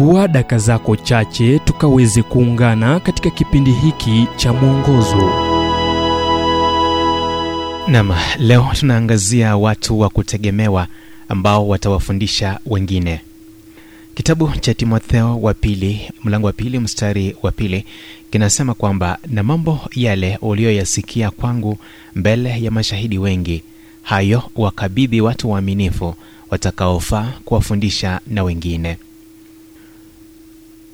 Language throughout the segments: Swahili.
chukua daka zako chache tukaweze kuungana katika kipindi hiki cha mwongozo. Nam leo tunaangazia watu wa kutegemewa ambao watawafundisha wengine. Kitabu cha timotheo wa pili mlango wa pili mstari wa pili kinasema kwamba na mambo yale uliyoyasikia kwangu mbele ya mashahidi wengi hayo wakabidhi watu waaminifu watakaofaa kuwafundisha na wengine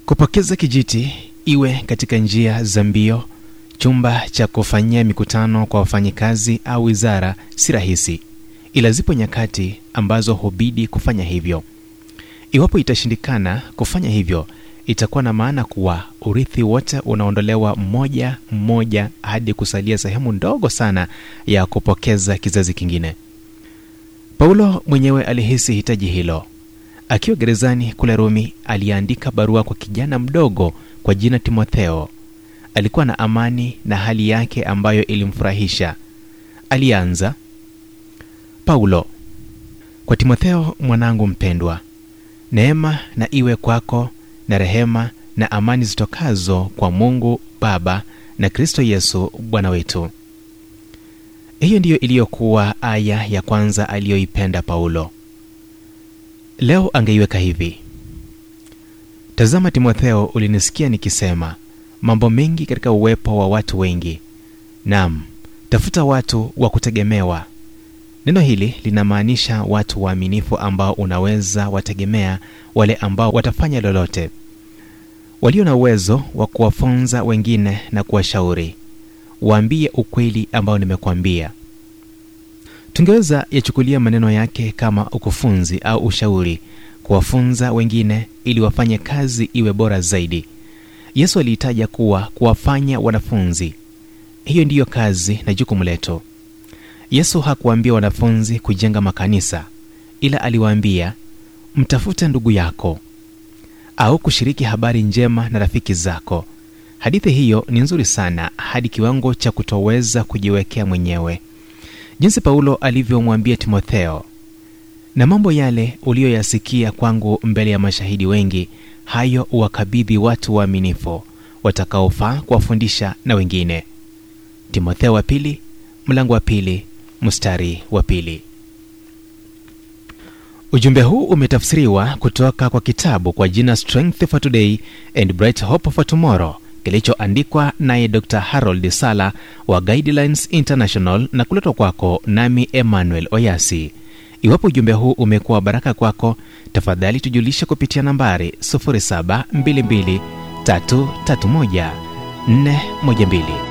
kupokeza kijiti iwe katika njia za mbio chumba cha kufanyia mikutano kwa wafanyikazi au wizara si rahisi ila zipo nyakati ambazo hubidi kufanya hivyo. Iwapo itashindikana kufanya hivyo itakuwa na maana kuwa urithi wote unaondolewa mmoja mmoja hadi kusalia sehemu ndogo sana ya kupokeza kizazi kingine. Paulo mwenyewe alihisi hitaji hilo akiwa gerezani kule rumi aliandika barua kwa kijana mdogo kwa jina timotheo. Alikuwa na amani na hali yake ambayo ilimfurahisha. Alianza paulo kwa timotheo mwanangu mpendwa neema na iwe kwako na rehema na amani zitokazo kwa mungu baba na kristo yesu bwana wetu. Hiyo ndiyo iliyokuwa aya ya kwanza aliyoipenda paulo leo angeiweka hivi. Tazama timotheo ulinisikia nikisema mambo mengi katika uwepo wa watu wengi. Nam tafuta watu wa kutegemewa. Neno hili linamaanisha watu waaminifu ambao unaweza wategemea wale ambao watafanya lolote. Walio na uwezo wa kuwafunza wengine na kuwashauri. Waambie ukweli ambao nimekuambia tungeweza yachukulia maneno yake kama ukufunzi au ushauri kuwafunza wengine ili wafanye kazi iwe bora zaidi. Yesu aliitaja kuwa kuwafanya wanafunzi. Hiyo ndiyo kazi na jukumu letu. Yesu hakuwaambia wanafunzi kujenga makanisa ila aliwaambia mtafute ndugu yako au kushiriki habari njema na rafiki zako. Hadithi hiyo ni nzuri sana hadi kiwango cha kutoweza kujiwekea mwenyewe jinsi paulo alivyomwambia timotheo na mambo yale uliyoyasikia kwangu mbele ya mashahidi wengi hayo uwakabidhi watu waaminifu watakaofaa kuwafundisha na wengine. Timotheo wa pili mlango wa pili mstari wa pili. Ujumbe huu umetafsiriwa kutoka kwa kitabu kwa jina strength for today and bright hope for tomorrow kilichoandikwa naye dr. Harold sala wa guidelines international na kuletwa kwako nami emmanuel oyasi. Iwapo ujumbe huu umekuwa baraka kwako tafadhali tujulishe kupitia nambari 722 331 412